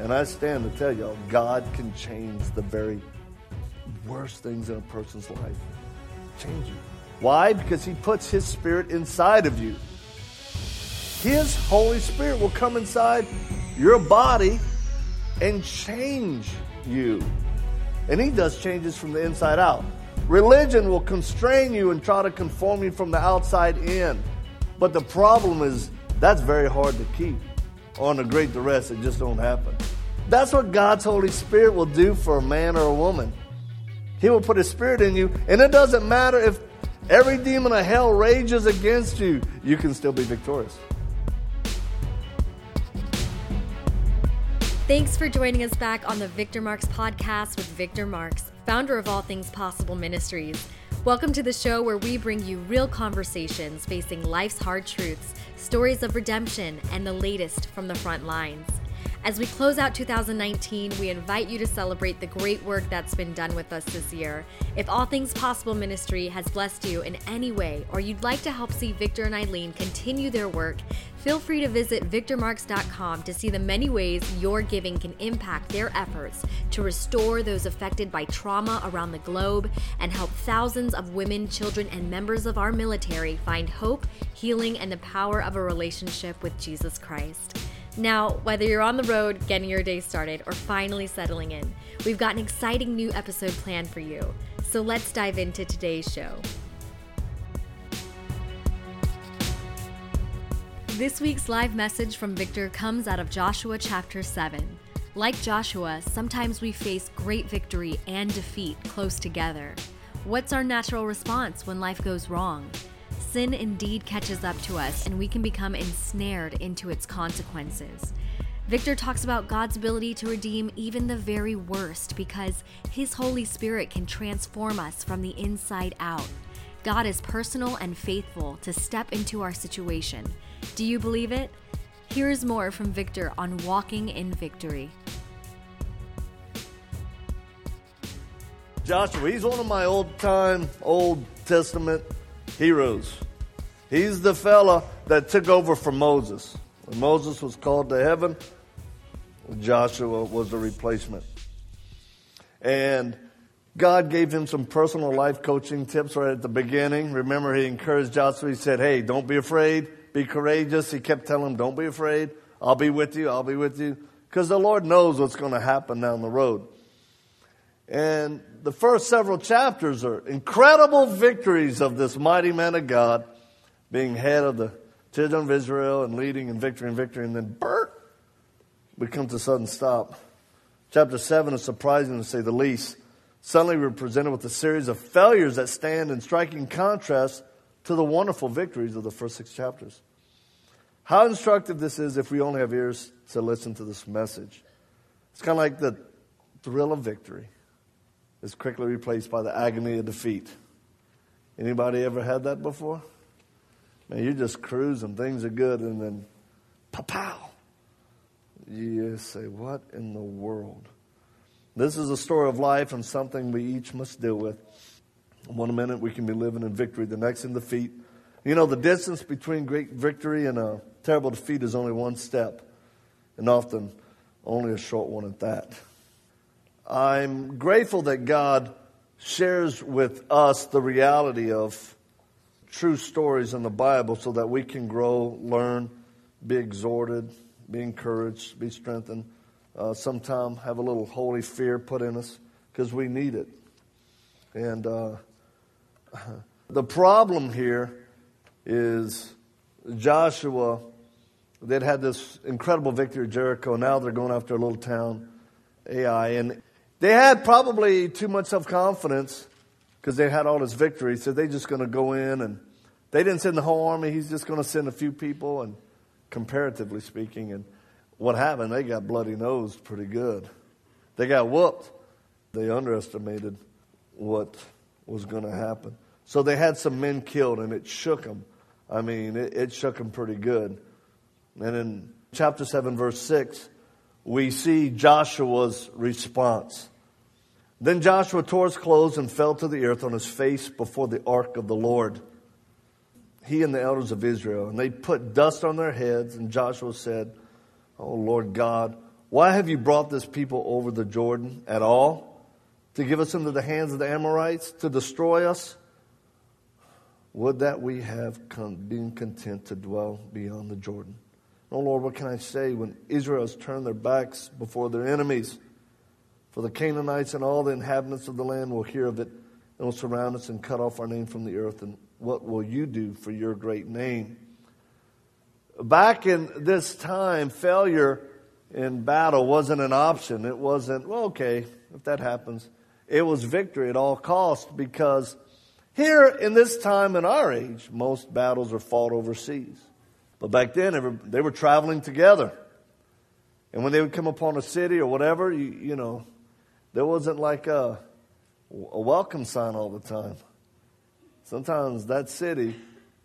And I stand to tell y'all, God can change the very worst things in a person's life. Change you. Why? Because He puts His Spirit inside of you. His Holy Spirit will come inside your body and change you. And He does changes from the inside out. Religion will constrain you and try to conform you from the outside in. But the problem is that's very hard to keep. On a great duress, it just don't happen. That's what God's Holy Spirit will do for a man or a woman. He will put His Spirit in you, and it doesn't matter if every demon of hell rages against you, you can still be victorious. Thanks for joining us back on the Victor Marx podcast with Victor Marx, founder of All Things Possible Ministries. Welcome to the show where we bring you real conversations facing life's hard truths, stories of redemption, and the latest from the front lines. As we close out 2019, we invite you to celebrate the great work that's been done with us this year. If All Things Possible Ministry has blessed you in any way, or you'd like to help see Victor and Eileen continue their work, feel free to visit victormarx.com to see the many ways your giving can impact their efforts to restore those affected by trauma around the globe and help thousands of women, children, and members of our military find hope, healing, and the power of a relationship with Jesus Christ. Now, whether you're on the road getting your day started or finally settling in, we've got an exciting new episode planned for you. So let's dive into today's show. This week's live message from Victor comes out of Joshua chapter 7. Like Joshua, sometimes we face great victory and defeat close together. What's our natural response when life goes wrong? Sin indeed catches up to us and we can become ensnared into its consequences. Victor talks about God's ability to redeem even the very worst because His Holy Spirit can transform us from the inside out. God is personal and faithful to step into our situation. Do you believe it? Here's more from Victor on walking in victory. Joshua, he's one of my old time, Old Testament heroes. He's the fella that took over for Moses. When Moses was called to heaven, Joshua was the replacement. And God gave him some personal life coaching tips right at the beginning. Remember, he encouraged Joshua. He said, Hey, don't be afraid. Be courageous. He kept telling him, Don't be afraid. I'll be with you. I'll be with you. Because the Lord knows what's going to happen down the road. And the first several chapters are incredible victories of this mighty man of God being head of the children of Israel and leading in victory and victory. And then, Bert, we come to a sudden stop. Chapter 7 is surprising to say the least. Suddenly, we're presented with a series of failures that stand in striking contrast to the wonderful victories of the first six chapters. How instructive this is if we only have ears to listen to this message. It's kind of like the thrill of victory is quickly replaced by the agony of defeat. Anybody ever had that before? Man, you're just cruising, things are good, and then pow pow. You say, What in the world? This is a story of life and something we each must deal with. One minute we can be living in victory, the next in defeat. You know, the distance between great victory and a terrible defeat is only one step, and often only a short one at that. I'm grateful that God shares with us the reality of true stories in the Bible so that we can grow, learn, be exhorted, be encouraged, be strengthened. Uh, Sometimes have a little holy fear put in us because we need it. And uh, the problem here is Joshua, they'd had this incredible victory at Jericho. Now they're going after a little town, Ai. And they had probably too much self confidence because they had all this victory. So they're just going to go in and they didn't send the whole army. He's just going to send a few people. And comparatively speaking, and what happened? They got bloody nosed pretty good. They got whooped. They underestimated what was going to happen. So they had some men killed, and it shook them. I mean, it, it shook them pretty good. And in chapter 7, verse 6, we see Joshua's response. Then Joshua tore his clothes and fell to the earth on his face before the ark of the Lord. He and the elders of Israel, and they put dust on their heads, and Joshua said, Oh Lord God, Why have you brought this people over the Jordan at all? To give us into the hands of the Amorites? To destroy us? Would that we have been content to dwell beyond the Jordan. Oh Lord, what can I say when Israel has turned their backs before their enemies? For the Canaanites and all the inhabitants of the land will hear of it and will surround us and cut off our name from the earth. And what will you do for your great name? Back in this time, failure in battle wasn't an option. It wasn't, well, okay, if that happens. It was victory at all costs because here in this time in our age, most battles are fought overseas. But back then, they were traveling together. And when they would come upon a city or whatever, you, you know, there wasn't like a, a welcome sign all the time. Sometimes that city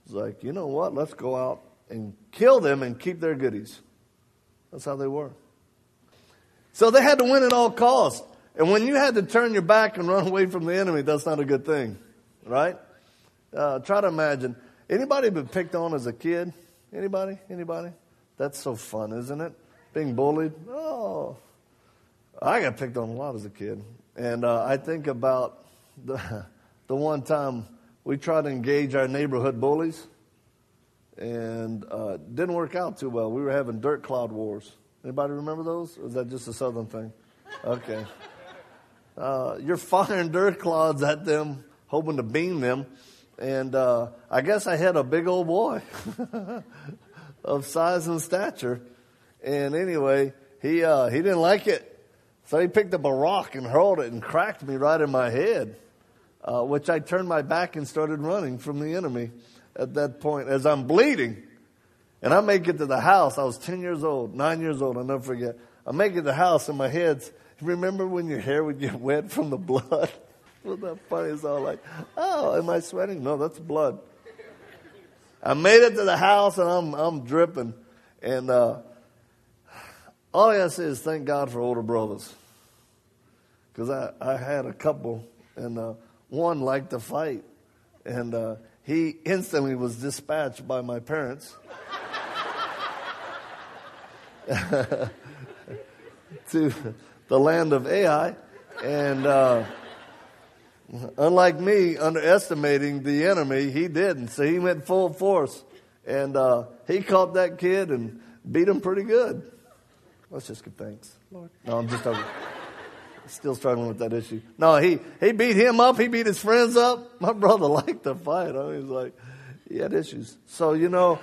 was like, you know what, let's go out and kill them and keep their goodies. That's how they were. So they had to win at all costs. And when you had to turn your back and run away from the enemy, that's not a good thing, right? Uh, try to imagine. Anybody been picked on as a kid? Anybody? Anybody? That's so fun, isn't it? Being bullied. Oh, I got picked on a lot as a kid, and uh, I think about the the one time we tried to engage our neighborhood bullies, and uh, didn't work out too well. We were having dirt cloud wars. Anybody remember those? Or is that just a southern thing? Okay. Uh, you're firing dirt clouds at them, hoping to beam them. And uh, I guess I had a big old boy of size and stature. And anyway, he uh, he didn't like it, so he picked up a rock and hurled it and cracked me right in my head, uh, which I turned my back and started running from the enemy. At that point, as I'm bleeding, and I make it to the house. I was 10 years old, 9 years old, I'll never forget. I make it to the house and my head's, remember when your hair would get wet from the blood? Wasn't that funny? It's all like, oh, am I sweating? No, that's blood. I made it to the house and I'm, I'm dripping. And uh, all I say is thank God for older brothers. Because I, I had a couple, and uh, one liked to fight. And uh, he instantly was dispatched by my parents. to the land of Ai. And uh, unlike me underestimating the enemy, he didn't. So he went full force. And uh, he caught that kid and beat him pretty good. Let's just give thanks. Lord. No, I'm just talking. Still struggling with that issue. No, he, he beat him up. He beat his friends up. My brother liked to fight. I mean, he's like, he had issues. So, you know,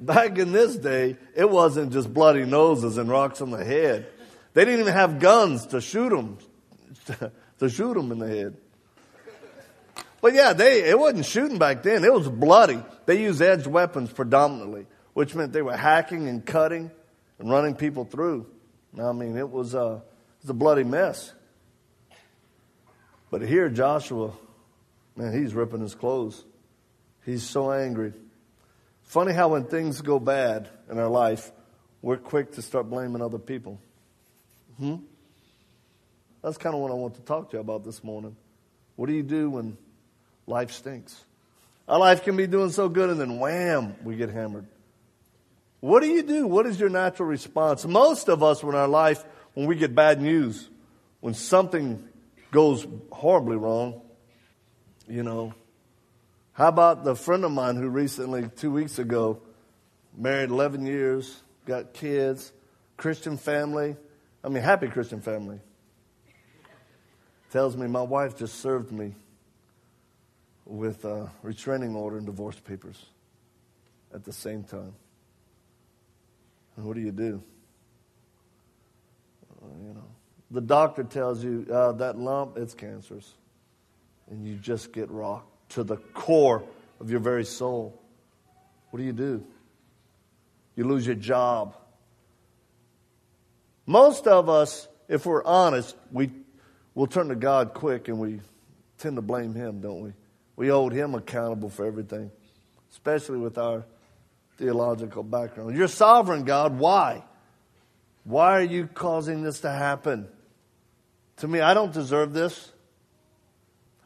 back in this day, it wasn't just bloody noses and rocks on the head. They didn't even have guns to shoot them, to shoot them in the head. But yeah, they, it wasn't shooting back then. It was bloody. They used edged weapons predominantly, which meant they were hacking and cutting and running people through. I mean, it was, a, it was a bloody mess. But here, Joshua, man, he's ripping his clothes. He's so angry. Funny how when things go bad in our life, we're quick to start blaming other people. Hmm? That's kind of what I want to talk to you about this morning. What do you do when life stinks? Our life can be doing so good and then wham, we get hammered. What do you do? What is your natural response? Most of us when our life, when we get bad news, when something goes horribly wrong, you know, how about the friend of mine who recently, two weeks ago, married 11 years, got kids, Christian family? I mean, happy Christian family. Tells me my wife just served me with a restraining order and divorce papers at the same time. And what do you do? Uh, you know, the doctor tells you uh, that lump, it's cancerous. And you just get rocked to the core of your very soul. What do you do? You lose your job. Most of us, if we're honest, we will turn to God quick and we tend to blame Him, don't we? We hold Him accountable for everything, especially with our theological background. You're sovereign, God. Why? Why are you causing this to happen? To me, I don't deserve this.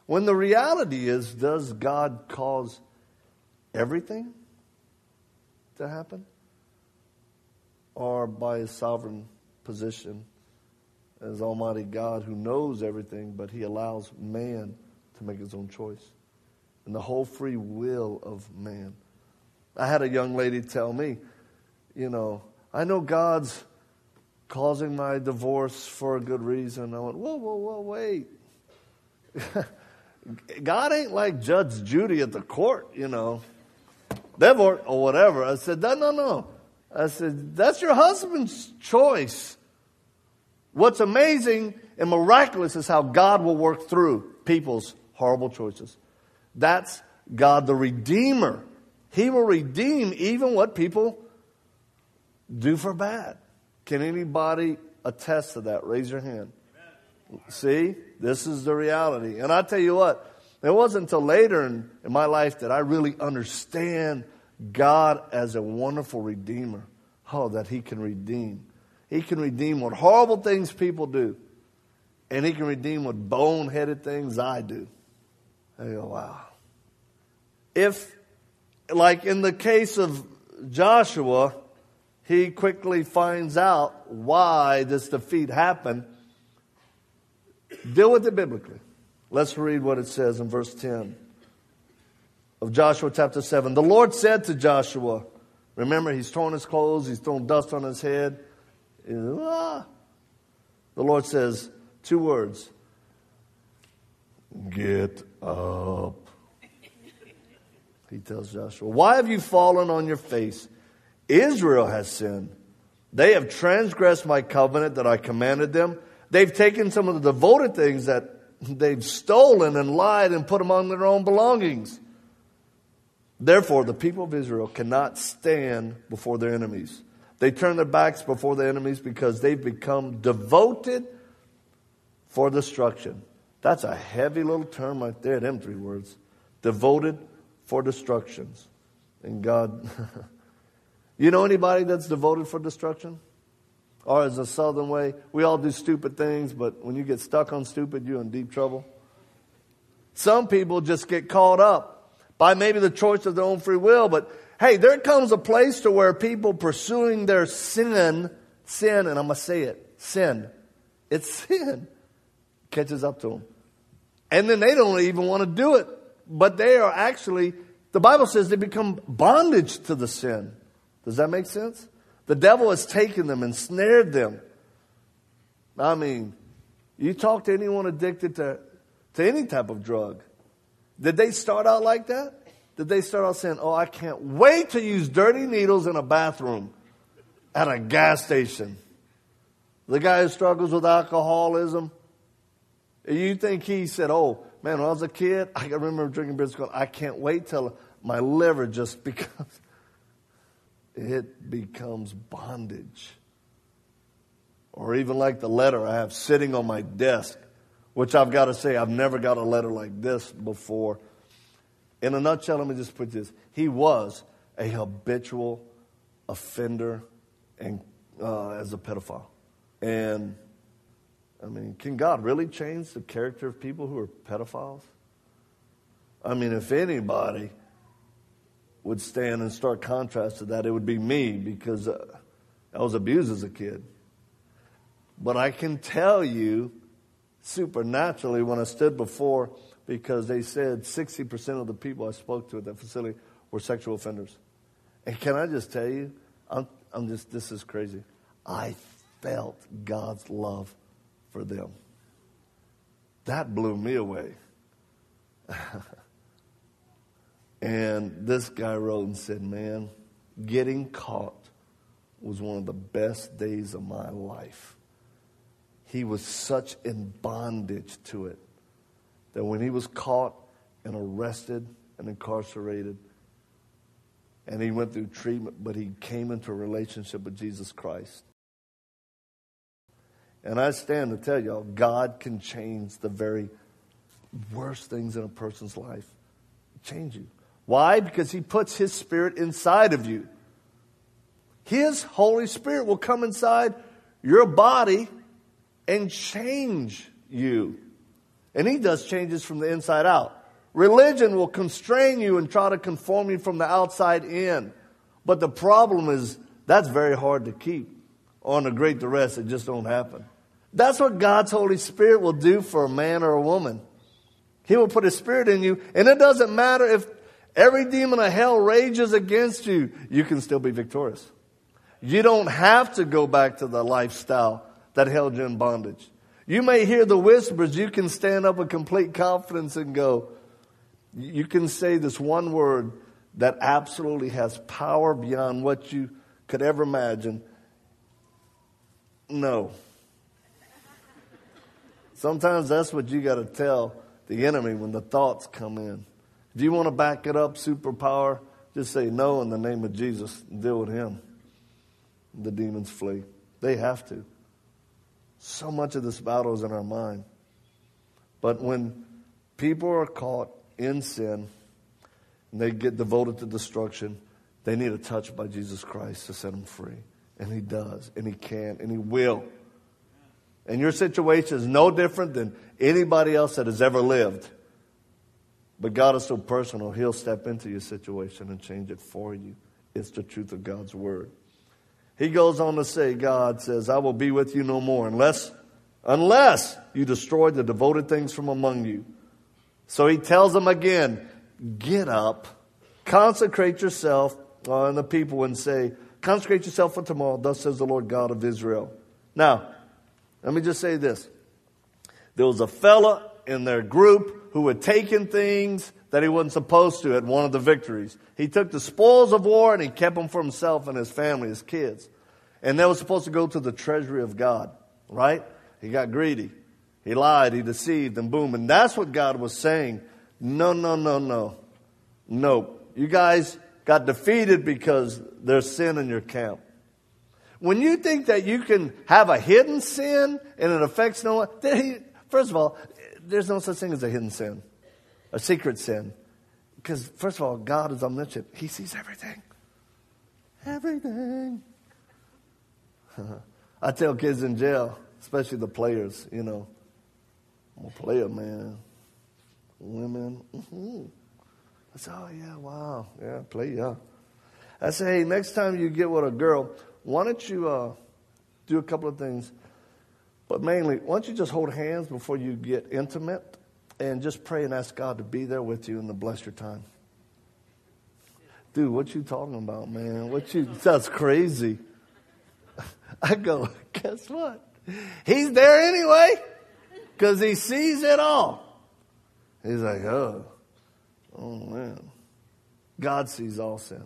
When the reality is, does God cause everything to happen? Or by his sovereign position as Almighty God who knows everything, but he allows man to make his own choice. And the whole free will of man. I had a young lady tell me, you know, I know God's causing my divorce for a good reason. I went, whoa, whoa, whoa, wait. God ain't like Judge Judy at the court, you know, divorce or whatever. I said, no, no, no. I said, that's your husband's choice. What's amazing and miraculous is how God will work through people's horrible choices. That's God the Redeemer. He will redeem even what people do for bad. Can anybody attest to that? Raise your hand. See, this is the reality. And I tell you what, it wasn't until later in, in my life that I really understand God as a wonderful redeemer. Oh, that He can redeem. He can redeem what horrible things people do. And He can redeem what boneheaded things I do. I go, oh, wow. If, like in the case of Joshua, he quickly finds out why this defeat happened, deal with it biblically. Let's read what it says in verse 10 of Joshua chapter 7. The Lord said to Joshua, remember, he's torn his clothes, he's thrown dust on his head. The Lord says two words Get up. He tells Joshua, Why have you fallen on your face? Israel has sinned. They have transgressed my covenant that I commanded them. They've taken some of the devoted things that they've stolen and lied and put among their own belongings. Therefore, the people of Israel cannot stand before their enemies. They turn their backs before the enemies because they've become devoted for destruction. That's a heavy little term right there, them three words. Devoted for destructions. And God, you know anybody that's devoted for destruction? Or as a southern way, we all do stupid things, but when you get stuck on stupid, you're in deep trouble. Some people just get caught up by maybe the choice of their own free will, but hey, there comes a place to where people pursuing their sin, sin, and I'm going to say it, sin. It's sin. Catches up to them. And then they don't even want to do it. But they are actually, the Bible says they become bondage to the sin. Does that make sense? The devil has taken them and snared them. I mean, you talk to anyone addicted to, to any type of drug. Did they start out like that? Did they start out saying, Oh, I can't wait to use dirty needles in a bathroom at a gas station? The guy who struggles with alcoholism, you think he said, Oh, man, when I was a kid, I remember drinking beer going, I can't wait till my liver just becomes it becomes bondage. Or even like the letter I have sitting on my desk, which I've got to say, I've never got a letter like this before. In a nutshell, let me just put this. He was a habitual offender and uh, as a pedophile. And I mean, can God really change the character of people who are pedophiles? I mean, if anybody would stand and start contrast to that, it would be me because uh, I was abused as a kid. But I can tell you supernaturally when I stood before, because they said 60% of the people I spoke to at that facility were sexual offenders. And can I just tell you, I'm, I'm just, this is crazy. I felt God's love for them. That blew me away. And this guy wrote and said, Man, getting caught was one of the best days of my life. He was such in bondage to it that when he was caught and arrested and incarcerated, and he went through treatment, but he came into a relationship with Jesus Christ. And I stand to tell y'all, God can change the very worst things in a person's life. Change you. Why? Because He puts His Spirit inside of you. His Holy Spirit will come inside your body and change you. And He does changes from the inside out. Religion will constrain you and try to conform you from the outside in. But the problem is That's very hard to keep. On a great duress, it just don't happen. That's what God's Holy Spirit will do for a man or a woman. He will put His Spirit in you, and it doesn't matter if every demon of hell rages against you, you can still be victorious. You don't have to go back to the lifestyle that held you in bondage. You may hear the whispers. You can stand up with complete confidence and go, you can say this one word that absolutely has power beyond what you could ever imagine. No. Sometimes that's what you got to tell the enemy when the thoughts come in. If you want to back it up, superpower, just say no in the name of Jesus and deal with him. The demons flee. They have to. So much of this battle is in our mind. But when people are caught in sin and they get devoted to destruction, they need a touch by Jesus Christ to set them free. And He does, and He can, and He will. And your situation is no different than anybody else that has ever lived. But God is so personal, He'll step into your situation and change it for you. It's the truth of God's Word. He goes on to say, God says, I will be with you no more unless, unless you destroy the devoted things from among you. So he tells them again, get up, consecrate yourself, uh, and the people and say, consecrate yourself for tomorrow, thus says the Lord God of Israel. Now, let me just say this. There was a fella in their group who had taken things that he wasn't supposed to at one of the victories. He took the spoils of war and he kept them for himself and his family, his kids. And they were supposed to go to the treasury of God, right? He got greedy. He lied, he deceived, and boom. And that's what God was saying. No, no, no, no. No. You guys got defeated because there's sin in your camp. When you think that you can have a hidden sin and it affects no one, first of all, there's no such thing as a hidden sin a secret sin. Because, first of all, God is omniscient, He sees everything. Everything. I tell kids in jail, especially the players, you know, I'm a player, man. Women, mm-hmm. I say, oh, yeah, wow, yeah, play, yeah. I say, hey, next time you get with a girl, why don't you uh, do a couple of things? But mainly, why don't you just hold hands before you get intimate? And just pray and ask God to be there with you and to bless your time. Dude, what you talking about, man? What you that's crazy. I go, guess what? He's there anyway, because he sees it all. He's like, oh, oh man. God sees all sin.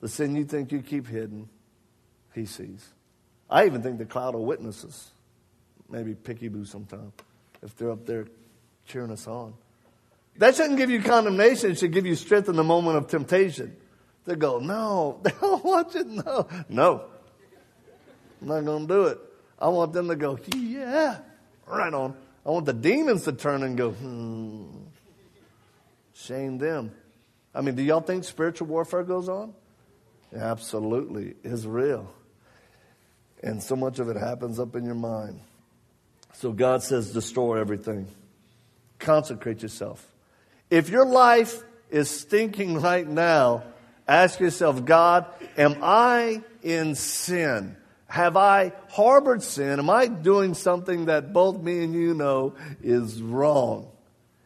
The sin you think you keep hidden, he sees. I even think the cloud of witnesses maybe picky boo sometime if they're up there cheering us on. That shouldn't give you condemnation. It should give you strength in the moment of temptation. to go, no, they don't want you. No, no. I'm not going to do it. I want them to go, yeah, right on. I want the demons to turn and go, hmm. Shame them. I mean, do y'all think spiritual warfare goes on? Absolutely. It's real. And so much of it happens up in your mind. So God says, destroy everything consecrate yourself. If your life is stinking right now, ask yourself, God, am I in sin? Have I harbored sin? Am I doing something that both me and you know is wrong?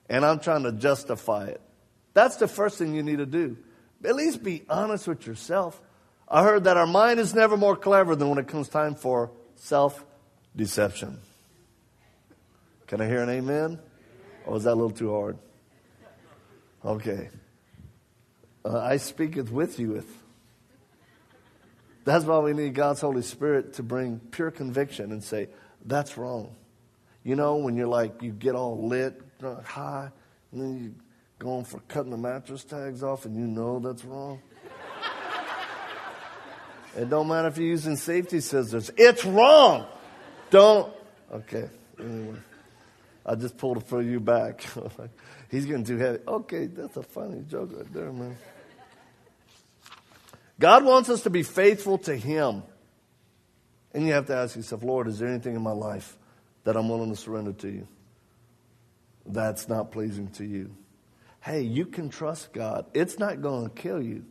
And I'm trying to justify it. That's the first thing you need to do. At least be honest with yourself. I heard that our mind is never more clever than when it comes time for self deception. Can I hear an amen? Was that a little too hard? Okay. Uh, I speaketh with you with. That's why we need God's Holy Spirit to bring pure conviction and say, that's wrong. You know, when you're like, you get all lit, high, and then you going for cutting the mattress tags off and you know that's wrong. it don't matter if you're using safety scissors. It's wrong. Don't. Okay. Anyway. I just pulled it for you back. He's getting too heavy. Okay, that's a funny joke right there, man. God wants us to be faithful to Him. And you have to ask yourself, Lord, is there anything in my life that I'm willing to surrender to you that's not pleasing to you? Hey, you can trust God. It's not going to kill you.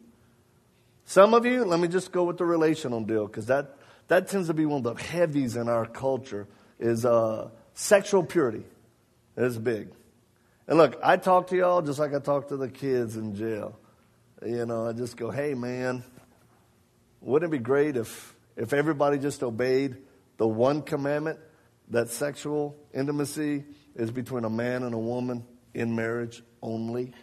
Some of you, let me just go with the relational deal because that, that tends to be one of the heavies in our culture is uh, sexual purity. It's big. And look, I talk to y'all just like I talk to the kids in jail. You know, I just go, hey, man, wouldn't it be great if, if everybody just obeyed the one commandment that sexual intimacy is between a man and a woman in marriage only?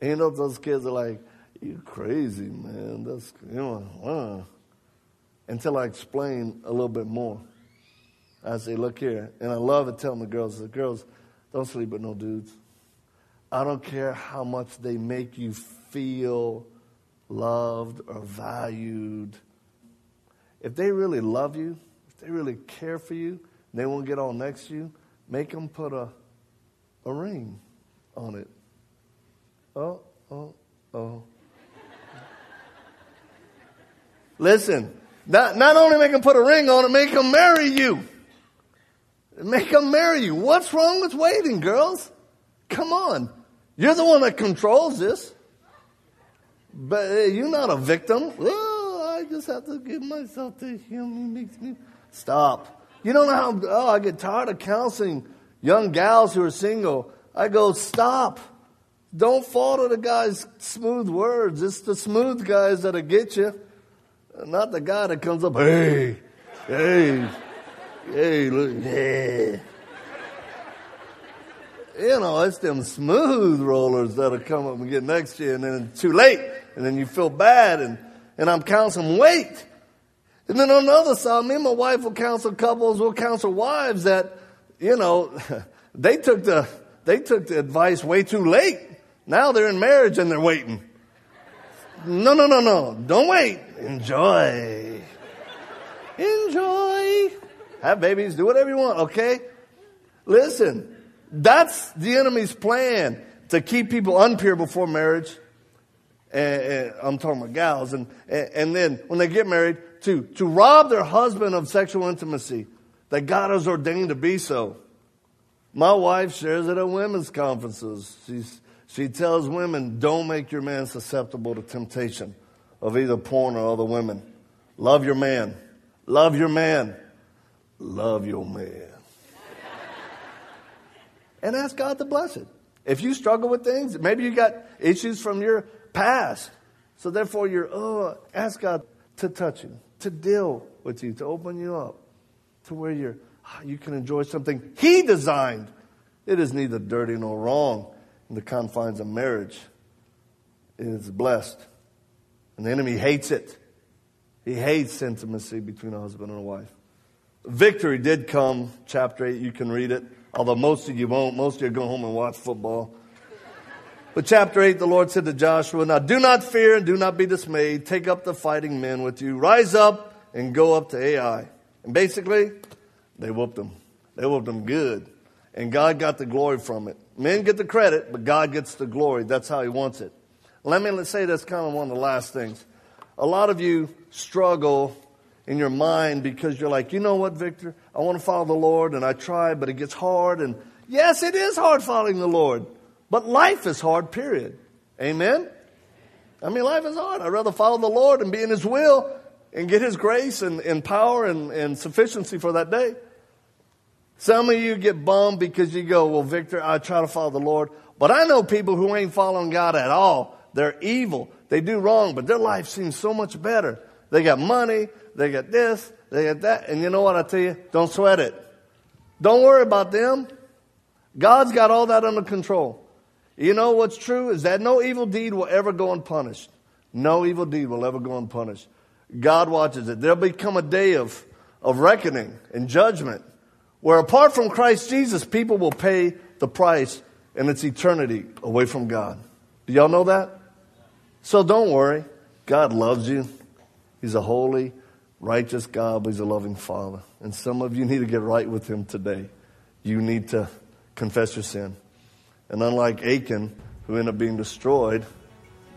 And you know, those kids are like, you crazy, man. That's, you know, uh. until I explain a little bit more. I say, look here. And I love it telling the girls, the girls, don't sleep with no dudes. I don't care how much they make you feel loved or valued. If they really love you, if they really care for you, they won't get all next to you, make them put a, a ring on it. Oh, oh, oh. Listen, not, not only make them put a ring on it, make them marry you. Make them marry you. What's wrong with waiting, girls? Come on. You're the one that controls this. But you're not a victim. Oh, I just have to give myself to him. He makes me. Stop. You don't know how. Oh, I get tired of counseling young gals who are single. I go, stop. Don't fall to the guy's smooth words. It's the smooth guys that'll get you, not the guy that comes up, hey, hey, hey, look, hey. You know, it's them smooth rollers that'll come up and get next to you, and then it's too late, and then you feel bad, and, and I'm counseling, wait. And then on the other side, me and my wife will counsel couples, we'll counsel wives that, you know, they took the, they took the advice way too late. Now they're in marriage and they're waiting. No, no, no, no. Don't wait. Enjoy. Enjoy. Have babies. Do whatever you want, okay? Listen, that's the enemy's plan to keep people unpure before marriage. And, and I'm talking about gals. And, and then when they get married, to, to rob their husband of sexual intimacy that God has ordained to be so. My wife shares it at women's conferences. She's, she tells women, don't make your man susceptible to temptation of either porn or other women. Love your man. Love your man. Love your man. and ask God to bless it. If you struggle with things, maybe you got issues from your past. So therefore you're, oh, ask God to touch you, to deal with you, to open you up to where you're, ah, you can enjoy something He designed. It is neither dirty nor wrong in the confines of marriage. It is blessed. And the enemy hates it. He hates intimacy between a husband and a wife. Victory did come, chapter 8, you can read it. Although most of you won't. Most of you go home and watch football. But chapter 8, the Lord said to Joshua, Now do not fear and do not be dismayed. Take up the fighting men with you. Rise up and go up to Ai. And basically, they whooped them. They whooped them good. And God got the glory from it. Men get the credit, but God gets the glory. That's how He wants it. Let me say that's kind of one of the last things. A lot of you struggle in your mind because you're like, you know what, Victor? I want to follow the Lord and I try, but it gets hard. And yes, it is hard following the Lord, but life is hard, period. Amen? I mean, life is hard. I'd rather follow the Lord and be in His will and get His grace and, and power and, and sufficiency for that day. Some of you get bummed because you go, well, Victor, I try to follow the Lord. But I know people who ain't following God at all. They're evil. They do wrong, but their life seems so much better. They got money. They got this. They got that. And you know what I tell you? Don't sweat it. Don't worry about them. God's got all that under control. You know what's true is that no evil deed will ever go unpunished. No evil deed will ever go unpunished. God watches it. There'll become a day of, of reckoning and judgment where apart from Christ Jesus, people will pay the price and it's eternity away from God. Do y'all know that? So don't worry. God loves you. He's a holy, righteous God, but He's a loving Father. And some of you need to get right with Him today. You need to confess your sin. And unlike Achan, who ended up being destroyed,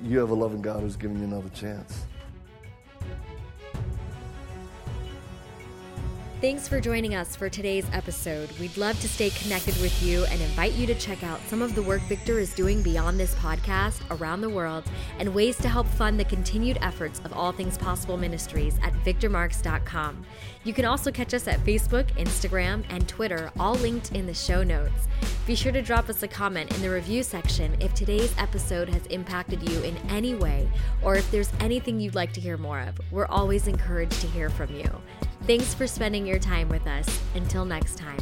you have a loving God who's giving you another chance. Thanks for joining us for today's episode. We'd love to stay connected with you and invite you to check out some of the work Victor is doing beyond this podcast around the world and ways to help fund the continued efforts of All Things Possible Ministries at victormarx.com. You can also catch us at Facebook, Instagram, and Twitter, all linked in the show notes. Be sure to drop us a comment in the review section if today's episode has impacted you in any way or if there's anything you'd like to hear more of. We're always encouraged to hear from you. Thanks for spending your time with us. Until next time.